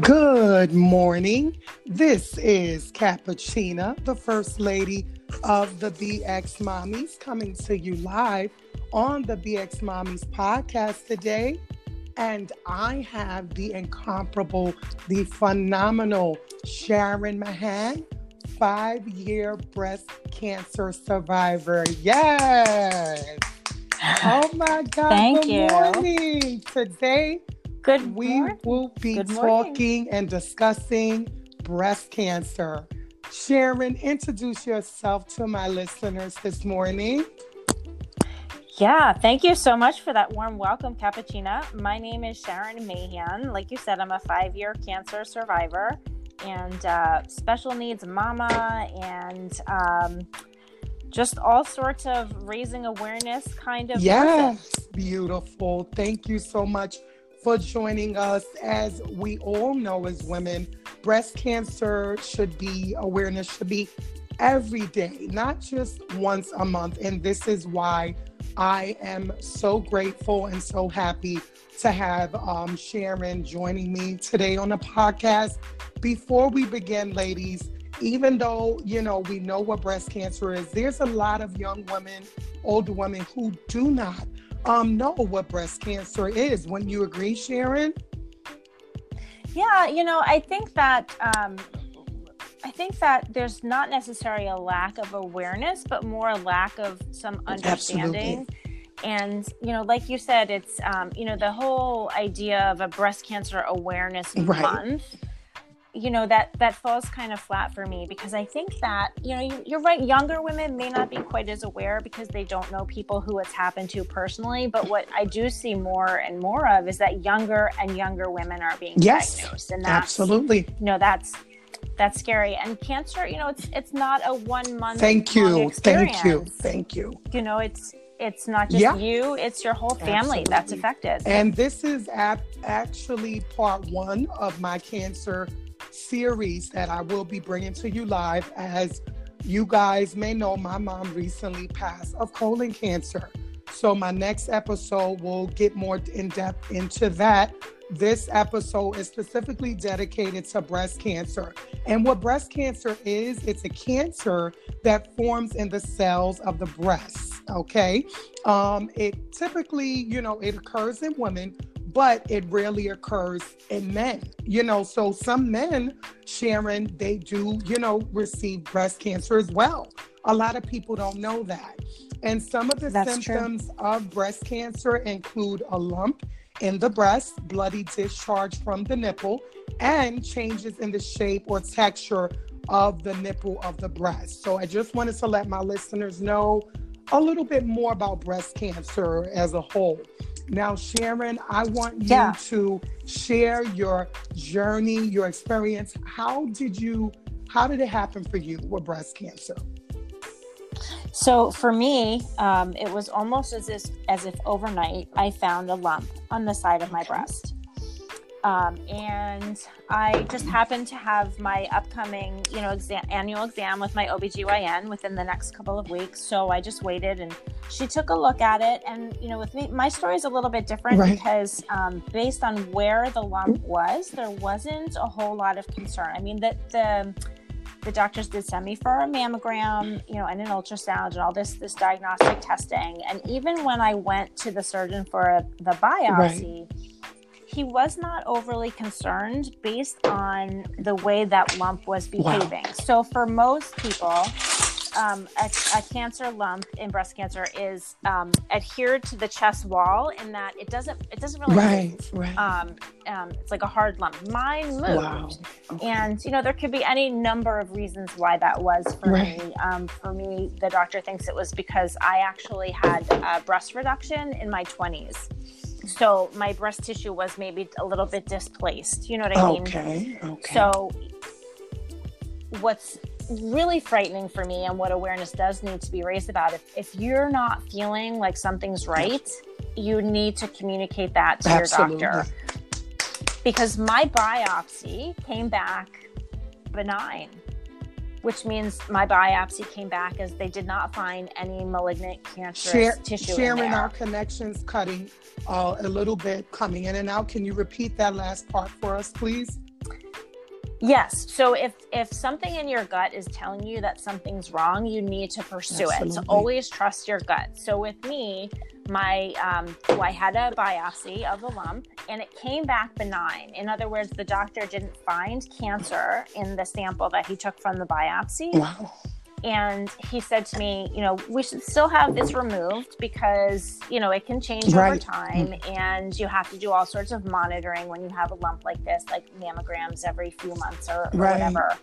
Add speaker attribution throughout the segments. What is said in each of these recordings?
Speaker 1: Good morning. This is Cappuccina, the First Lady of the BX Mommies, coming to you live on the BX Mommies podcast today. And I have the incomparable, the phenomenal Sharon Mahan, five year breast cancer survivor. Yes. Oh my God.
Speaker 2: Thank you.
Speaker 1: Good
Speaker 2: you.
Speaker 1: morning. Today,
Speaker 2: Good
Speaker 1: we
Speaker 2: morning.
Speaker 1: will be
Speaker 2: Good morning.
Speaker 1: talking and discussing breast cancer. Sharon, introduce yourself to my listeners this morning.
Speaker 2: Yeah, thank you so much for that warm welcome, Cappuccina. My name is Sharon Mahan. Like you said, I'm a five year cancer survivor and uh, special needs mama and um, just all sorts of raising awareness kind of person.
Speaker 1: Yes, beautiful. Thank you so much for joining us. As we all know as women, breast cancer should be awareness should be every day, not just once a month. And this is why I am so grateful and so happy to have um, Sharon joining me today on the podcast. Before we begin, ladies, even though you know we know what breast cancer is, there's a lot of young women, older women who do not um, know what breast cancer is. Wouldn't you agree, Sharon?
Speaker 2: Yeah, you know, I think that um, I think that there's not necessarily a lack of awareness, but more a lack of some understanding. Absolutely. And you know, like you said, it's um, you know the whole idea of a breast cancer awareness
Speaker 1: Right.
Speaker 2: month. You know that that falls kind of flat for me because I think that you know you, you're right. Younger women may not be quite as aware because they don't know people who it's happened to personally. But what I do see more and more of is that younger and younger women are being
Speaker 1: Yes,
Speaker 2: diagnosed, and that's
Speaker 1: Absolutely.
Speaker 2: you know that's that's scary and cancer you know it's it's not a one month
Speaker 1: Thank you. Thank you. Thank you.
Speaker 2: you know it's it's not just
Speaker 1: Yeah.
Speaker 2: you it's your whole family that's affected
Speaker 1: And this is ap- actually part one of my cancer series that I will be bringing to you live. As you guys may know, my mom recently passed of colon cancer. So my next episode will get more in depth into that. This episode is specifically dedicated to breast cancer. And what breast cancer is, it's a cancer that forms in the cells of the breast. Okay. Um, it typically, you know, it occurs in women, but it rarely occurs in men. You know, so some men, Sharon, they do, you know, receive breast cancer as well. A lot of people don't know that. And some of the
Speaker 2: That's true.
Speaker 1: symptoms of breast cancer include a lump in the breast, bloody discharge from the nipple, and changes in the shape or texture of the nipple of the breast. So I just wanted to let my listeners know a little bit more about breast cancer as a whole. Now, Sharon, I want you
Speaker 2: Yeah.
Speaker 1: to share your journey, your experience. How did you, how did it happen for you with breast cancer?
Speaker 2: so for me um, it was almost as if as if overnight i found a lump on the side of my breast um, and I just happened to have my upcoming, you know, exam, annual exam with my OBGYN within the next couple of weeks. So I just waited and she took a look at it. And, you know, with me, my story is a little bit different
Speaker 1: Right.
Speaker 2: because um, based on where the lump was, there wasn't a whole lot of concern. I mean, that the, the doctors did send me for a mammogram, you know, and an ultrasound and all this this diagnostic testing. And even when I went to the surgeon for the biopsy, he was not overly concerned based on the way that lump was
Speaker 1: Wow.
Speaker 2: behaving. So for most people, um, a, a cancer lump in breast cancer is um, adhered to the chest wall in that it doesn't it doesn't really
Speaker 1: Right,
Speaker 2: move.
Speaker 1: right.
Speaker 2: Um, um, it's like a hard lump. Mine moved.
Speaker 1: wow. Okay.
Speaker 2: And you know there could be any number of reasons why that was for
Speaker 1: Right.
Speaker 2: me. Um, for me, the doctor thinks it was because I actually had a breast reduction in my twenties, so my breast tissue was maybe a little bit displaced. You know what I mean?
Speaker 1: Okay. Okay.
Speaker 2: So, what's really frightening for me and what awareness does need to be raised about if, if you're not feeling like something's right, you need to communicate that to
Speaker 1: Absolutely.
Speaker 2: your doctor. Because my biopsy came back benign, which means my biopsy came back as they did not find any malignant cancerous
Speaker 1: Share,
Speaker 2: tissue in
Speaker 1: sharing our connections cutting uh, a little bit coming in and out. Can you repeat that last part for us, please?
Speaker 2: Yes. So if if something in your gut is telling you that something's wrong, you need to pursue Absolutely. it. So always trust your gut. So with me, my um, well, I had a biopsy of the lump, and it came back benign. In other words, the doctor didn't find cancer in the sample that he took from the biopsy.
Speaker 1: Wow
Speaker 2: and he said to me, you know, we should still have this removed because, you know, it can change right. over time and you have to do all sorts of monitoring when you have a lump like this, like mammograms every few months or, or right. whatever.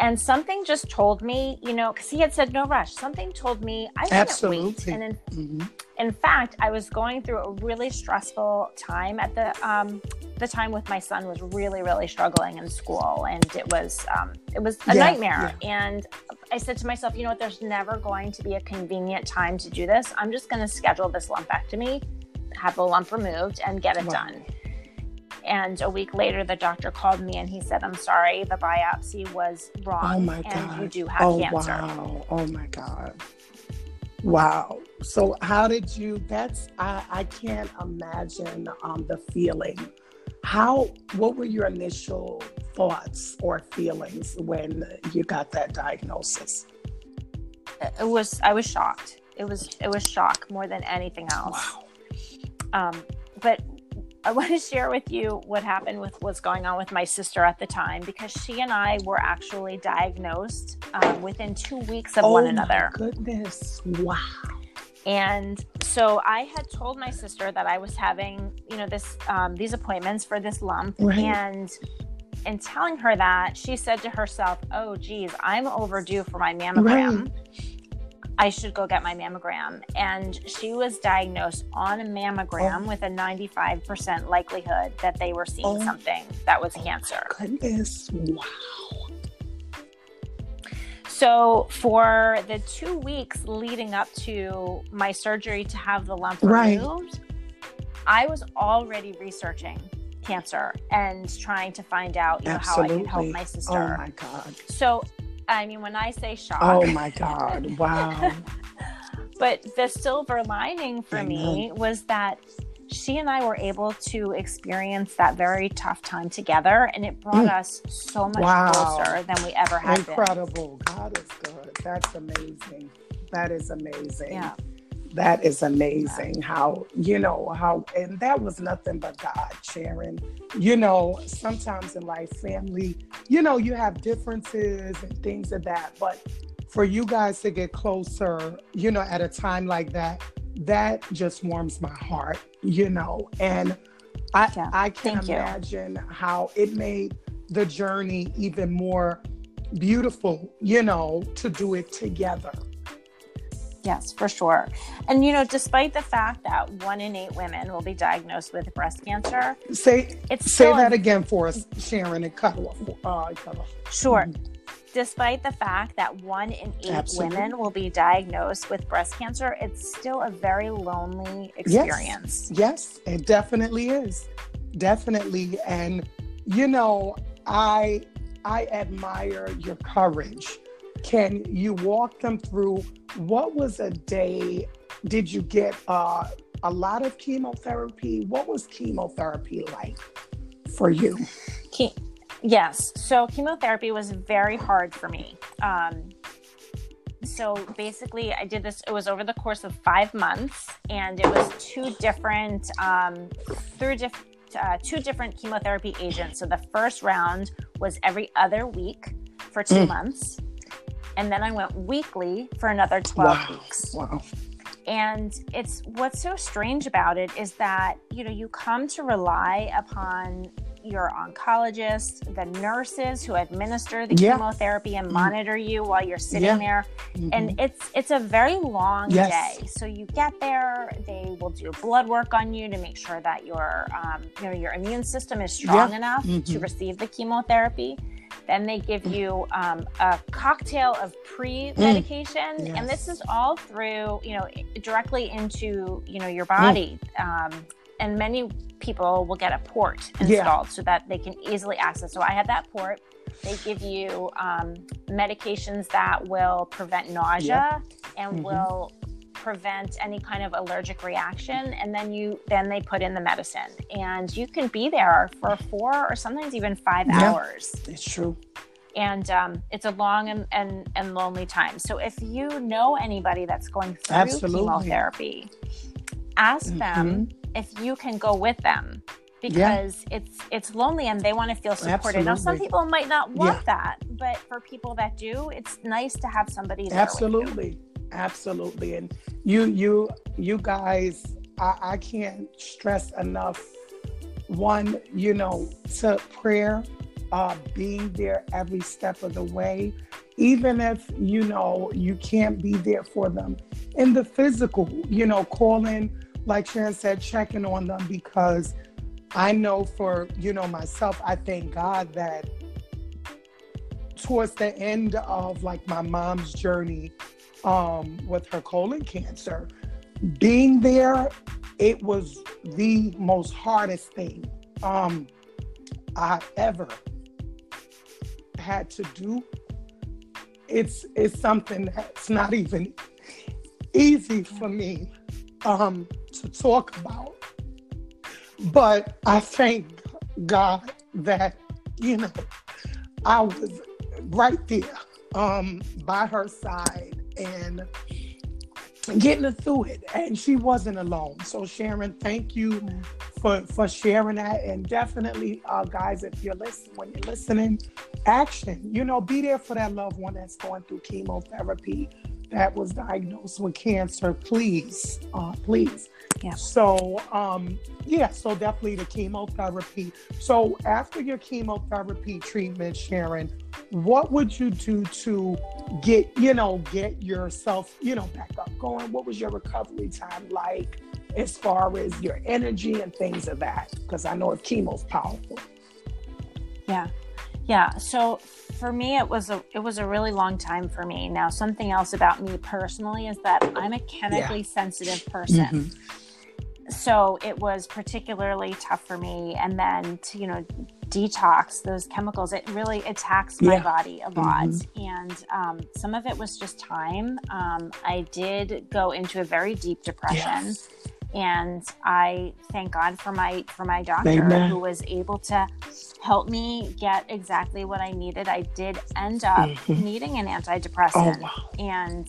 Speaker 2: And something just told me, you know, because he had said no rush. Something told me I Absolutely. wait. And in, mm-hmm. in, fact, I was going through a really stressful time at the um, the time with my son was really, really struggling in school, and it was um, it was a yeah, nightmare. Yeah. And I said to myself, you know what? There's never going to be a convenient time to do this. I'm just going to schedule this lumpectomy, have the lump removed, and get it wow. done. And a week later, the doctor called me and he said, I'm sorry, the biopsy was wrong. Oh my and God. you do have
Speaker 1: oh,
Speaker 2: cancer.
Speaker 1: Wow. Oh my God. Wow. So how did you that's I, I can't imagine um the feeling. How what were your initial thoughts or feelings when you got that diagnosis?
Speaker 2: It was I was shocked. It was it was shock more than anything else. Wow. Um, but I want to share with you what happened with what's going on with my sister at the time because she and I were actually diagnosed um, within two weeks of oh one another.
Speaker 1: goodness! Wow.
Speaker 2: And so I had told my sister that I was having, you know, this um, these appointments for this lump, right. and in telling her that, she said to herself, "Oh, geez, I'm overdue for my mammogram." Right I should go get my mammogram. And she was diagnosed on a mammogram oh. with a 95% likelihood that they were seeing oh. something that was cancer.
Speaker 1: Goodness. Wow.
Speaker 2: So, for the two weeks leading up to my surgery to have the lump right. removed, I was already researching cancer and trying to find out you know, how I could help my oh sister.
Speaker 1: Oh my God.
Speaker 2: So I mean, when I say shock.
Speaker 1: Oh my God. Wow.
Speaker 2: but the silver lining for me was that she and I were able to experience that very tough time together, and it brought mm. us so much wow. closer than we ever had.
Speaker 1: Incredible.
Speaker 2: Been.
Speaker 1: God is good. That's amazing. That is amazing. Yeah that is amazing how you know how and that was nothing but god Sharon. you know sometimes in life family you know you have differences and things of that but for you guys to get closer you know at a time like that that just warms my heart you know and i yeah, i can imagine you. how it made the journey even more beautiful you know to do it together
Speaker 2: Yes, for sure. And you know, despite the fact that one in eight women will be diagnosed with breast cancer,
Speaker 1: say it's say that again for us, Sharon, and cut off. Uh.
Speaker 2: Sure. Mm-hmm. Despite the fact that one in eight Absolutely. women will be diagnosed with breast cancer, it's still a very lonely experience.
Speaker 1: Yes, yes it definitely is. Definitely. And you know, I I admire your courage can you walk them through what was a day? Did you get uh, a lot of chemotherapy? What was chemotherapy like for you?
Speaker 2: Ke- yes. So chemotherapy was very hard for me. Um, so basically, I did this. It was over the course of five months, and it was two different, um, through different. Uh, two different chemotherapy agents. So the first round was every other week for two mm. months and then I went weekly for another 12 wow. weeks.
Speaker 1: Wow.
Speaker 2: And it's what's so strange about it is that, you know, you come to rely upon your oncologist, the nurses who administer the yeah. chemotherapy and mm-hmm. monitor you while you're sitting yeah. there. Mm-hmm. And it's it's a very long yes. day. So you get there, they will do blood work on you to make sure that your um, you know your immune system is strong yeah. enough mm-hmm. to receive the chemotherapy. Then they give you um, a cocktail of pre-medication, mm. yes. and this is all through, you know, directly into, you know, your body. Mm. Um, and many people will get a port installed yeah. so that they can easily access. So I had that port. They give you um, medications that will prevent nausea and mm-hmm. will prevent any kind of allergic reaction and then you then they put in the medicine and you can be there for four or sometimes even five
Speaker 1: Yeah.
Speaker 2: hours
Speaker 1: It's true.
Speaker 2: and um, it's a long and, and, and lonely time. So if you know anybody that's going through
Speaker 1: Absolutely.
Speaker 2: chemotherapy, ask them if you can go with them because it's it's lonely and they want to feel supported. Now some people might not want
Speaker 1: Yeah.
Speaker 2: that, but for people that do, it's nice to have somebody there. with you.
Speaker 1: Absolutely. Absolutely. And you you you guys I, I can't stress enough one, you know, to prayer, uh being there every step of the way, even if you know you can't be there for them in the physical, you know, calling, like Sharon said, checking on them because I know for, you know, myself, I thank God that towards the end of like my mom's journey um, with her colon cancer, being there, it was the most hardest thing um, I ever had to do. It's it's something that's not even easy for me um, to talk about. But I thank God that, you know, I was right there um, by her side and getting through it. And she wasn't alone. So, Sharon, thank you for, for sharing that. And definitely, uh, guys, if you're listening, when you're listening, action, you know, be there for that loved one that's going through chemotherapy that was diagnosed with cancer. Please, uh, please.
Speaker 2: Yeah.
Speaker 1: So, um, yeah, so definitely the chemotherapy. So, after your chemotherapy treatment, Sharon, what would you do to get, you know, get yourself, you know, back up going? What was your recovery time like as far as your energy and things of that? Because I know if chemo's powerful.
Speaker 2: Yeah. Yeah. So for me it was a it was a really long time for me. Now something else about me personally is that I'm a chemically sensitive person.
Speaker 1: Mhm.
Speaker 2: So it was particularly tough for me and then to, you know, detox those chemicals it really attacks my
Speaker 1: Yeah.
Speaker 2: body a lot
Speaker 1: Mhm.
Speaker 2: and um, some of it was just time um, i did go into a very deep depression
Speaker 1: Yes.
Speaker 2: and i thank god for my for my doctor
Speaker 1: Amen.
Speaker 2: who was able to help me get exactly what i needed i did end up
Speaker 1: Mhm.
Speaker 2: needing an
Speaker 1: Oh,
Speaker 2: antidepressant
Speaker 1: wow.
Speaker 2: and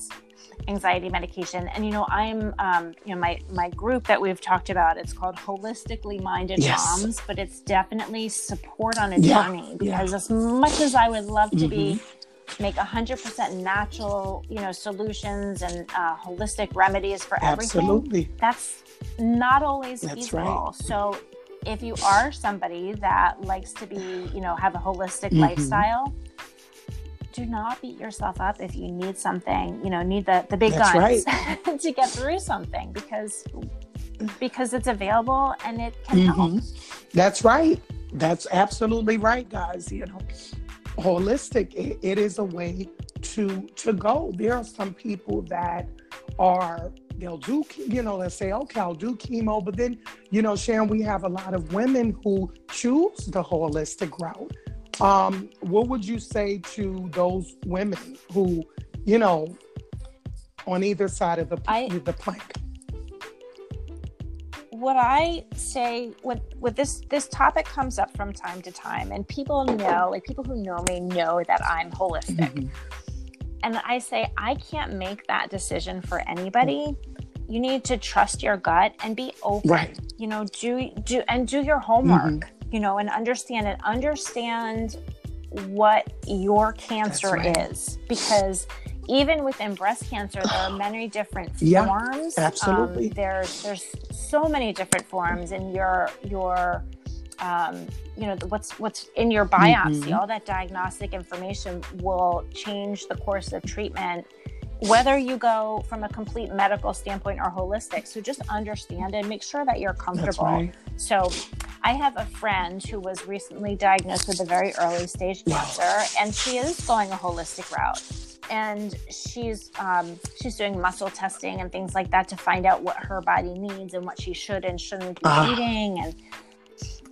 Speaker 2: anxiety medication and you know i'm um, you know my my group that we've talked about it's called holistically minded
Speaker 1: Yes.
Speaker 2: moms but it's definitely support on a
Speaker 1: Yeah,
Speaker 2: journey
Speaker 1: yeah.
Speaker 2: because as much as i would love to be
Speaker 1: Mm-hmm.
Speaker 2: make 100% natural you know solutions and uh, holistic remedies for everything
Speaker 1: Absolutely.
Speaker 2: that's not always
Speaker 1: That's
Speaker 2: feasible.
Speaker 1: right.
Speaker 2: So if you are somebody that likes to be, you know, have a holistic
Speaker 1: Mhm.
Speaker 2: lifestyle, do not beat yourself up if you need something, you know, need the, the big
Speaker 1: That's
Speaker 2: guns to get through something because because it's available and it can help.
Speaker 1: Mhm. That's right. That's absolutely right, guys. You know, holistic. It, it is a way to to go. There are some people that are they'll do you know they'll say okay I'll do chemo, but then you know Sharon, we have a lot of women who choose the holistic route. Um, what would you say to those women who you know on either side of the
Speaker 2: I-
Speaker 1: the plank?
Speaker 2: what I say with with this this topic comes up from time to time, and people know, like people who know me, know that I'm holistic.
Speaker 1: Mhm.
Speaker 2: And I say I can't make that decision for anybody. You need to trust your gut and be open.
Speaker 1: Right.
Speaker 2: You know, do do and do your homework. You know, and understand it. Understand what your cancer
Speaker 1: right.
Speaker 2: is because even within breast cancer there are many different
Speaker 1: Yeah,
Speaker 2: forms
Speaker 1: absolutely.
Speaker 2: um, there's there's so many different forms and your your um, you know what's what's in your biopsy
Speaker 1: Mhm.
Speaker 2: all that diagnostic information will change the course of treatment whether you go from a complete medical standpoint or holistic so just understand and make sure that you're comfortable
Speaker 1: right.
Speaker 2: so I have a friend who was recently diagnosed with a very early stage
Speaker 1: Wow.
Speaker 2: cancer, and she is going a holistic route. And she's um, she's doing muscle testing and things like that to find out what her body needs and what she should and shouldn't be
Speaker 1: Ah.
Speaker 2: eating. And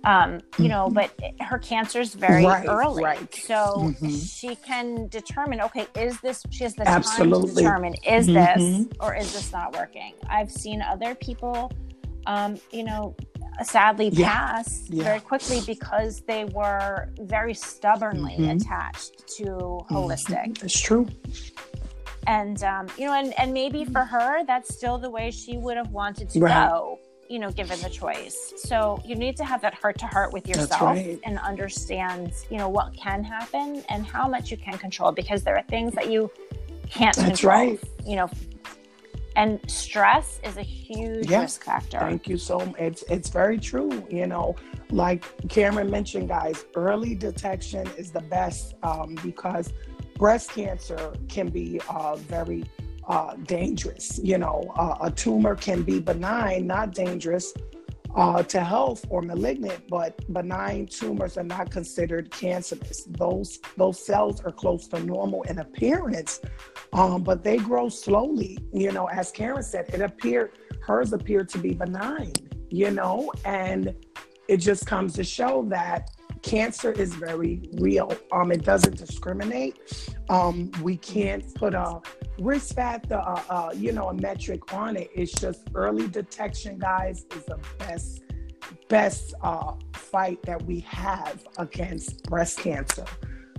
Speaker 2: Um, you know, but her cancer is very
Speaker 1: Right,
Speaker 2: early,
Speaker 1: right.
Speaker 2: so
Speaker 1: Mhm.
Speaker 2: she can determine. Okay, is this? She has the
Speaker 1: Absolutely.
Speaker 2: time to determine is
Speaker 1: Mhm.
Speaker 2: this or is this not working. I've seen other people, um, you know, sadly
Speaker 1: Yeah.
Speaker 2: pass
Speaker 1: Yeah.
Speaker 2: very quickly because they were very stubbornly
Speaker 1: Mhm.
Speaker 2: attached to holistic
Speaker 1: It's true.
Speaker 2: and um, you know and, and maybe for her that's still the way she would have wanted to
Speaker 1: Right.
Speaker 2: go you know given the choice so you need to have that heart to heart with yourself
Speaker 1: right.
Speaker 2: and understand you know what can happen and how much you can control because there are things that you can't
Speaker 1: That's
Speaker 2: control
Speaker 1: right.
Speaker 2: you know and stress is a huge
Speaker 1: Yes.
Speaker 2: risk factor
Speaker 1: Thank you so much. It's it's very true. You know, like Cameron mentioned, guys, early detection is the best um, because breast cancer can be uh, very uh, dangerous. You know, uh, a tumor can be benign, not dangerous uh, to health or malignant, but benign tumors are not considered cancerous. Those those cells are close to normal in appearance, um, but they grow slowly. You know, as Karen said, it appeared hers appeared to be benign. You know, and it just comes to show that cancer is very real. Um, it doesn't discriminate. Um, we can't put a risk factor, uh, uh, you know, a metric on it. It's just early detection, guys, is the best, best uh, fight that we have against breast cancer.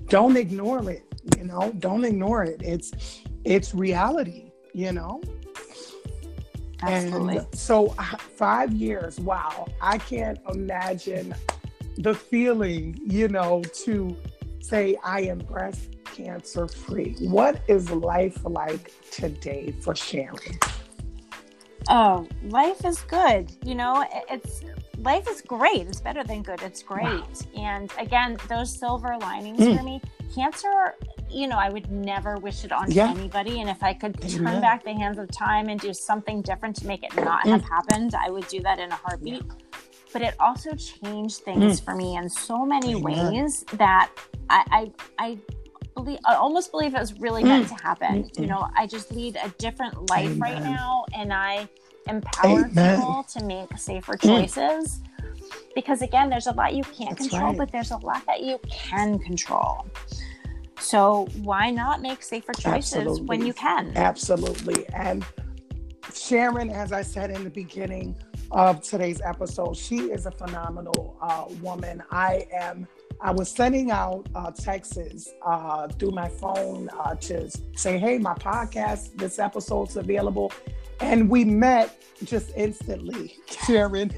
Speaker 1: Don't ignore it. You know, don't ignore it. It's it's reality. You know.
Speaker 2: absolutely
Speaker 1: And so five years, wow, I can't imagine the feeling, you know, to say I am breast cancer free. What is life like today for Sharon?
Speaker 2: Oh, life is good. You know, it's life is great. It's better than good. It's great.
Speaker 1: Wow.
Speaker 2: And again, those silver linings
Speaker 1: Mm.
Speaker 2: for me, cancer, you know, I would never wish it on
Speaker 1: Yeah.
Speaker 2: anybody. And if I could turn
Speaker 1: Amen.
Speaker 2: back the hands of time and do something different to make it not
Speaker 1: Mm.
Speaker 2: have happened, I would do that in a heartbeat. But it also changed things for me in so many
Speaker 1: Mm.
Speaker 2: Ways that I, I, I believe, I almost believe it was really meant
Speaker 1: Mm.
Speaker 2: to happen. You know, I just lead a different life right now, and I empower
Speaker 1: Amen.
Speaker 2: people to make safer
Speaker 1: Mm.
Speaker 2: choices. Because again, there's a lot you can't
Speaker 1: That's
Speaker 2: control,
Speaker 1: right.
Speaker 2: but there's a lot that you can control. So why not make safer choices when you can?
Speaker 1: Absolutely. And Sharon, as I said in the beginning of today's episode, she is a phenomenal uh, woman. I am. I was sending out uh, texts uh, through my phone uh, to say, "Hey, my podcast, this episode's available," and we met just instantly, Sharon.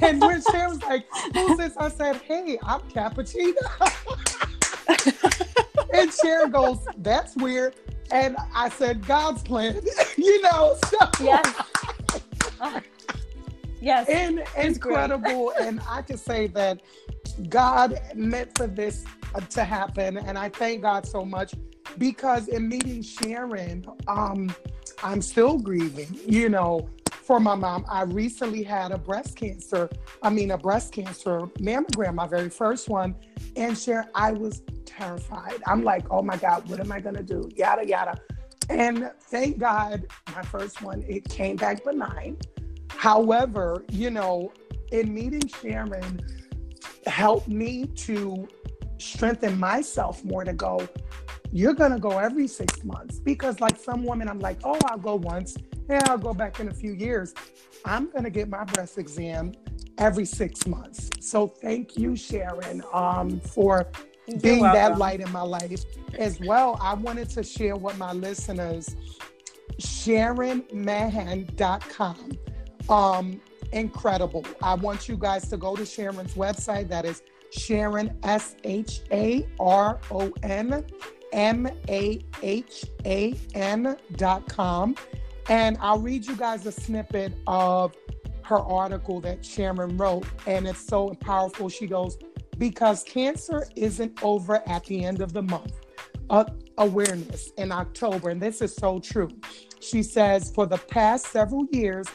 Speaker 1: And when Sharon's like, "Who's this?" I said, "Hey, I'm Cappuccino." and Sharon goes, "That's weird." And I said, "God's plan," you know. So
Speaker 2: Yes. Yes.
Speaker 1: and incredible. and I can say that God meant for this to happen, and I thank God so much because in meeting Sharon, um, I'm still grieving. You know, for my mom, I recently had a breast cancer. I mean, a breast cancer mammogram, my very first one, and Sharon, I was terrified. I'm like, oh my God, what am I gonna do? Yada yada. And thank God, my first one, it came back benign. However, you know, in meeting Sharon helped me to strengthen myself more to go, you're gonna go every six months. Because like some women, I'm like, oh, I'll go once, and I'll go back in a few years. I'm gonna get my breast exam every six months. So thank you, Sharon, um, for
Speaker 2: You're
Speaker 1: being that light in my life as well. I wanted to share with my listeners SharonMahan.com. Um, incredible. I want you guys to go to Sharon's website. That is Sharon, S H A R O N M A H A N dot com. And I'll read you guys a snippet of her article that Sharon wrote. And it's so powerful. She goes, Because cancer isn't over at the end of the month. Uh, awareness in October. And this is so true. She says, For the past several years,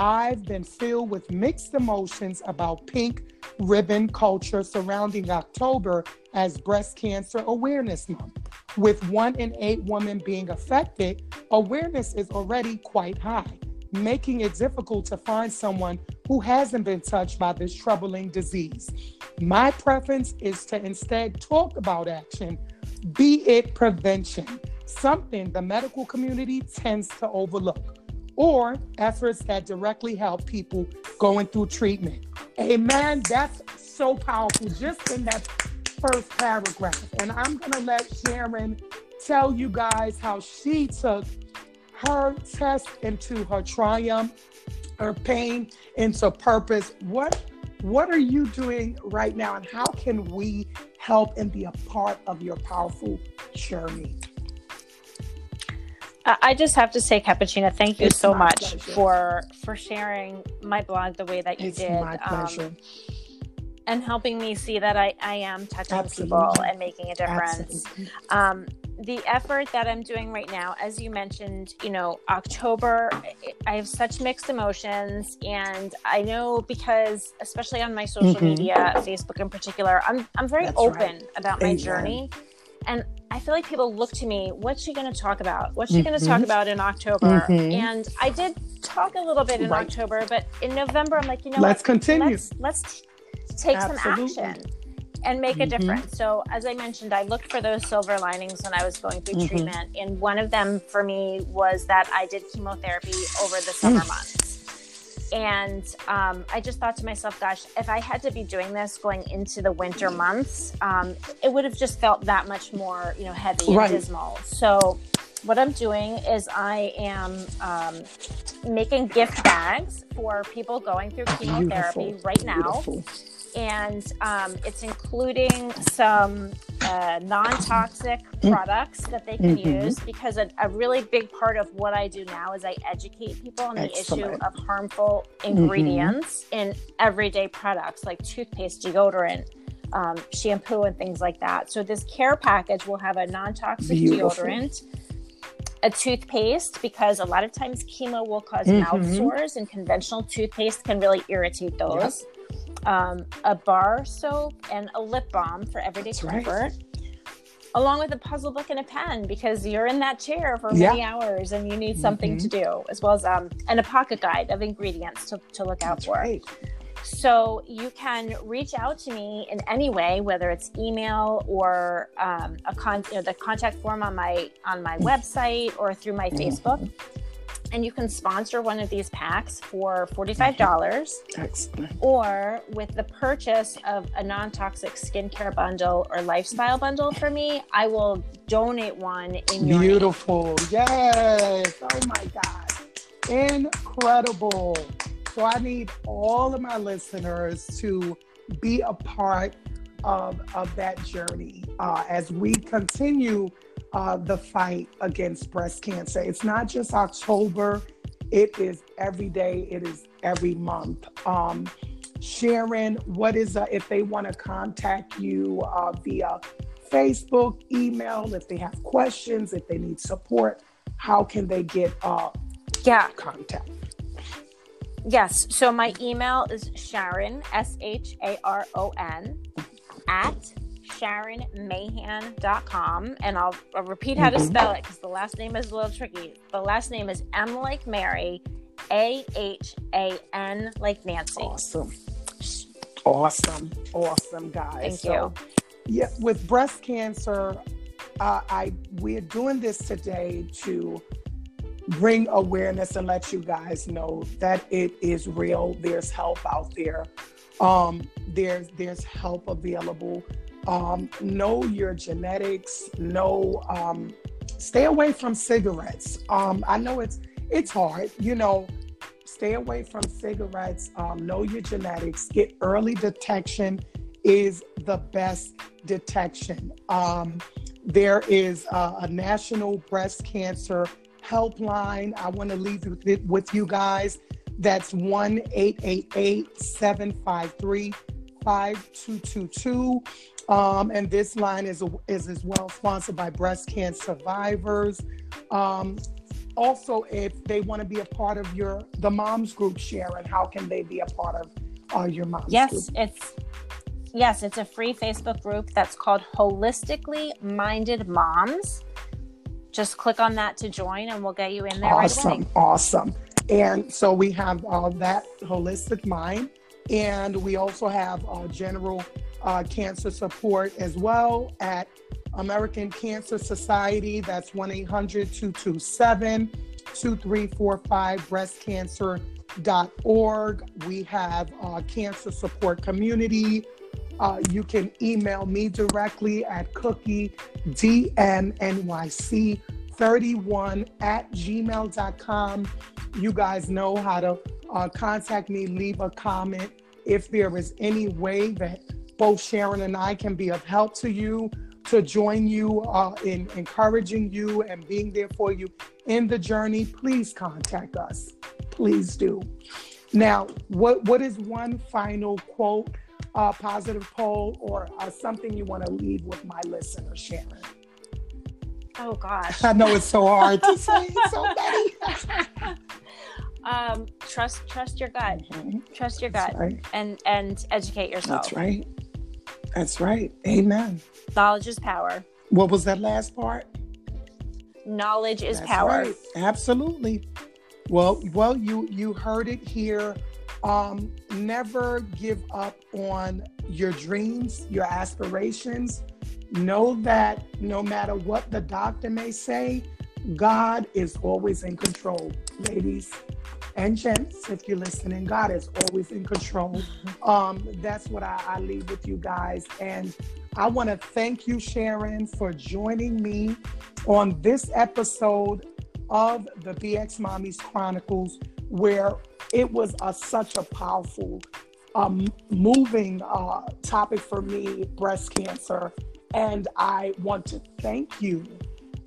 Speaker 1: I've been filled with mixed emotions about pink ribbon culture surrounding October as Breast Cancer Awareness Month. With one in eight women being affected, awareness is already quite high. making it difficult to find someone who hasn't been touched by this troubling disease. My preference is to instead talk about action, be it prevention, something the medical community tends to overlook, or efforts that directly help people going through treatment. Amen. That's so powerful just in that first paragraph. And I'm going to let Sharon tell you guys how she took her test into her triumph, her pain into purpose. What what are you doing right now and how can we help and be a part of your powerful journey?
Speaker 2: I just have to say, Cappuccina, thank you it's so much pleasure. for for sharing my blog the way that you
Speaker 1: it's
Speaker 2: did.
Speaker 1: Um,
Speaker 2: and helping me see that I, I am touching Absolutely. people and making a difference. Um, the effort that I'm doing right now, as you mentioned, you know, October, I have such mixed emotions. And I know because, especially on my social mm-hmm. media, Facebook in particular, I'm, I'm very That's open right. about my Amen. journey. And I feel like people look to me, what's she going to talk about? What's she mm-hmm. going to talk about in October? Mm-hmm. And I did talk a little bit in right. October, but in November, I'm like, you know,
Speaker 1: let's what? continue.
Speaker 2: Let's, let's take Absolutely. some action and make mm-hmm. a difference. So, as I mentioned, I looked for those silver linings when I was going through mm-hmm. treatment. And one of them for me was that I did chemotherapy over the summer mm. months. And um, I just thought to myself, gosh, if I had to be doing this going into the winter months, um, it would have just felt that much more, you know, heavy right. and dismal. So, what I'm doing is I am um, making gift bags for people going through chemotherapy Beautiful. right now. Beautiful and um, it's including some uh, non-toxic mm. products that they can mm-hmm. use because a, a, really big part of what I do now is I educate people on the issue of harmful mm-hmm. ingredients mm-hmm. in everyday products like toothpaste, deodorant, um, shampoo, and things like that. So this care package will have a non-toxic Beautiful. deodorant a toothpaste because a lot of times chemo will because mm-hmm. mouth sores and conventional toothpaste can really irritate those. Yep um, a bar soap, and a lip balm for everyday That's comfort. Right. Along with a puzzle book and a pen because you're in that chair for many yeah. hours and you need something mm-hmm. to do, as well as um, and a pocket guide of ingredients to, to look out That's for. Right. So you can reach out to me in any way, whether it's email or um, a con- you know, the contact form on my on my mm. website or through my mm-hmm. And you can sponsor one of these packs for $45
Speaker 1: Excellent.
Speaker 2: or with the purchase of a non-toxic skincare bundle or lifestyle bundle for me i will donate one in
Speaker 1: your beautiful. Name. yes. Oh my god. Incredible. So i need all of my listeners to be a part of, of that journey uh, as we continue uh, the fight against breast cancer. It's not just October, it is every day, it is every month. Um, Sharon, what is, uh, if they want to contact you uh, via Facebook, email, if they have questions, if they need support, how can they get uh,
Speaker 2: yeah.
Speaker 1: contact?
Speaker 2: Yes. So my email is Sharon, S H A R O N, at sharonmahan.com. And I'll, I'll repeat how to mm-hmm. spell it because the last name is a little tricky. The last name is M like Mary, A H A N like Nancy.
Speaker 1: Awesome. Awesome. Awesome, guys.
Speaker 2: Thank so, you.
Speaker 1: Yeah, with breast cancer, uh, I we're doing this today to bring awareness and let you guys know that it is real. There's help out there. Um, there's there's help available um, know your genetics, know, um, stay away from cigarettes. Um, I know it's it's hard, you know. Stay away from cigarettes. Um, know your genetics. Get early detection is the best detection. Um, there is a, a, national breast cancer helpline. I want to leave with, with you guys. That's 1 888 753 5222. Um, and this line is, is as well sponsored by breast cancer survivors. Um, also, if they want to be a part of your the moms group, Sharon, how can they be a part of uh, your moms
Speaker 2: yes,
Speaker 1: group?
Speaker 2: It's yes, it's a free Facebook group that's called Holistically Minded Moms. Just click on that to join, and we'll get you in there.
Speaker 1: Awesome,
Speaker 2: right
Speaker 1: awesome. And so we have uh, that holistic mind. And we also have uh, general uh, cancer support as well at American Cancer Society. That's 1 800 227 2345 breastcancer.org. We have a cancer support community. Uh, you can email me directly at cookiedmnyc31 at gmail.com. You guys know how to uh, contact me, leave a comment. If there is any way that both Sharon and I can be of help to you, to join you uh, in encouraging you and being there for you in the journey, please contact us. Please do. Now, what what is one final quote, uh, positive poll, or uh, something you want to leave with my listener, Sharon?
Speaker 2: Oh gosh,
Speaker 1: I know it's so hard to say so many.
Speaker 2: um, trust trust your gut. Mm-hmm. Trust your gut, right. and and educate yourself.
Speaker 1: That's right. That's right. Amen.
Speaker 2: Knowledge is power.
Speaker 1: What was that last part?
Speaker 2: Knowledge is That's power. Right.
Speaker 1: Absolutely. Well, well, you you heard it here. Um, never give up on your dreams, your aspirations. Know that no matter what the doctor may say, God is always in control, ladies and gents, if you're listening, God is always in control. Mm-hmm. Um, that's what I, I leave with you guys. And I want to thank you, Sharon, for joining me on this episode of the BX Mommies Chronicles, where it was a, such a powerful, um, moving uh, topic for me breast cancer. And I want to thank you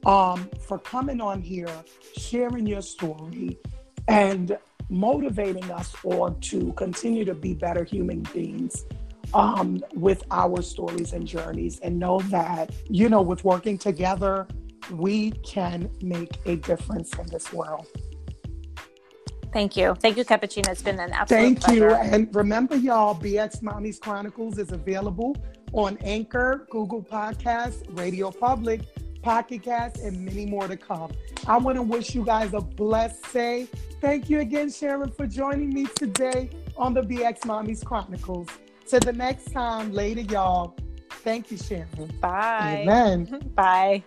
Speaker 1: um, for coming on here, sharing your story, and motivating us all to continue to be better human beings um, with our stories and journeys and know that, you know, with working together, we can make a difference in this world.
Speaker 2: Thank you. Thank you, Cappuccino. It's been an absolute Thank pleasure.
Speaker 1: you. And remember, y'all, BX Mommies Chronicles is available on Anchor, Google Podcasts, Radio Public, Pocket Cast, and many more to come. I want to wish you guys a blessed day. Thank you again, Sharon, for joining me today on the BX Mommies Chronicles. Till the next time, later, y'all. Thank you, Sharon.
Speaker 2: Bye.
Speaker 1: Amen.
Speaker 2: Bye.